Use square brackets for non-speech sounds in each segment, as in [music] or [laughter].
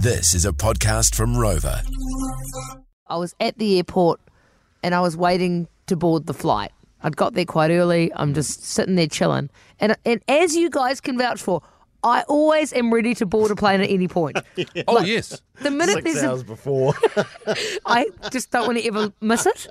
This is a podcast from Rova. I was at the airport and I was waiting to board the flight. I'd got there quite early. I'm just sitting there chilling. And, and as you guys can vouch for, I always am ready to board a plane at any point. [laughs] Oh, yes. The minute Six there's a, hours before. [laughs] I just don't want to ever miss it.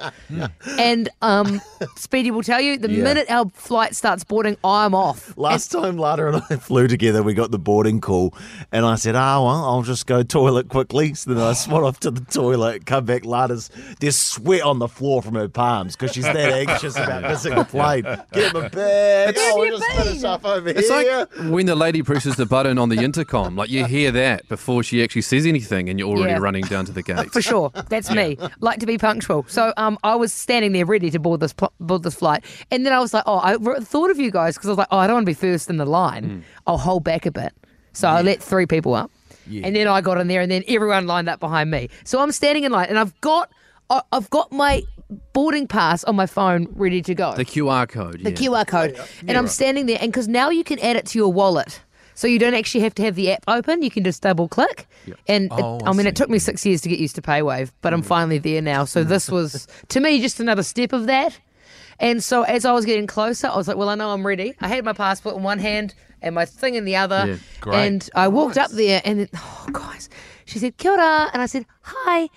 And um, Speedy will tell you, the Yeah. minute our flight starts boarding, I'm off. Last time Lana and I [laughs] flew together, we got the boarding call, and I said, "Ah, well, I'll just go toilet quickly." So then I swat off to the toilet, come back. Lana's there's sweat on the floor from her palms because she's that anxious about [laughs] missing the plane. Get my bag. Where Oh, have we'll just finish been? up over It's here. like when the lady presses the button on the intercom. Like you hear that before she actually says anything, and you're already Yeah. running down to the [laughs] gate. For sure, that's me. Like to be punctual. So um, I was standing there ready to board this pl- board this flight, and then I was like, oh, I re- thought of you guys because I was like, oh, I don't want to be first in the line. I'll hold back a bit. So I let three people up, and then I got in there, and then everyone lined up behind me. So I'm standing in line, and I've got I- I've got my boarding pass on my phone ready to go The QR code. the yeah. QR code, and I'm standing there, and because now you can add it to your wallet, so you don't actually have to have the app open. You can just double click, and it- Oh, I I mean, see. it took me six years to get used to PayWave, but I'm mm. finally there now. So this [laughs] was to me just another step of that. And so as I was getting closer, I was like, well, I know I'm ready. I had my passport in one hand and my thing in the other. Yeah. And I walked up there, and then, oh, guys, she said, Kia ora. And I said, hi.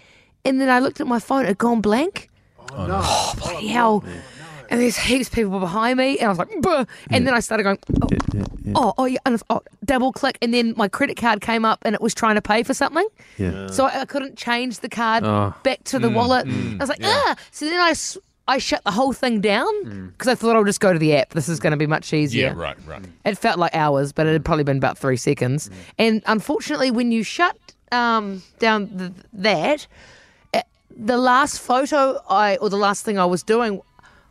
And then I looked at my phone, it had gone blank. Oh, oh bloody hell. Oh, and there's heaps of people behind me, and I was like, Buh! and then I started going, oh, oh, oh, yeah, and I oh, double click, and then my credit card came up, and it was trying to pay for something. Yeah. So I, I couldn't change the card Oh. back to the wallet. I was like, ah. So then I, I shut the whole thing down because I thought I'll just go to the app. This is going to be much easier. Yeah, right, right. It felt like hours, but it had probably been about three seconds. And unfortunately, when you shut um, down th- that, eh, the last photo I, or the last thing I was doing,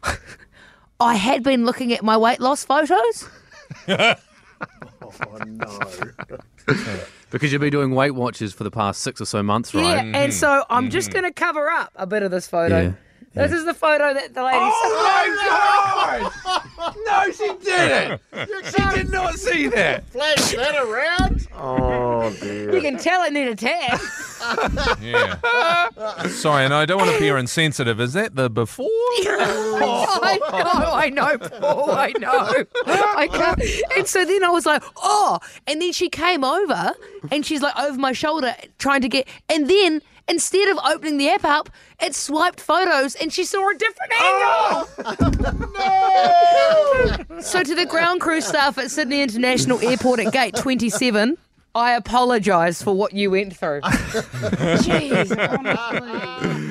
[laughs] I had been looking at my weight loss photos. [laughs] Because you've been doing Weight Watchers for the past six or so months, right? Yeah, and so I'm mm-hmm. just going to cover up a bit of this photo. Yeah, This is the photo that the lady. Oh my god! No, she didn't. [laughs] She did not see that. Flash that around. Oh dear. You can tell it needed a tag. Yeah. Sorry, and I don't want to appear insensitive. Is that the before? [laughs] I know, I know, Paul, I know. I can't. And so then I was like, oh. And then she came over and she's like over my shoulder trying to get. And then instead of opening the app up, it swiped photos and she saw a different oh! angle. No. So to the ground crew staff at Sydney International Airport at gate 27, I apologise for what you went through. [laughs] Jeez, honestly.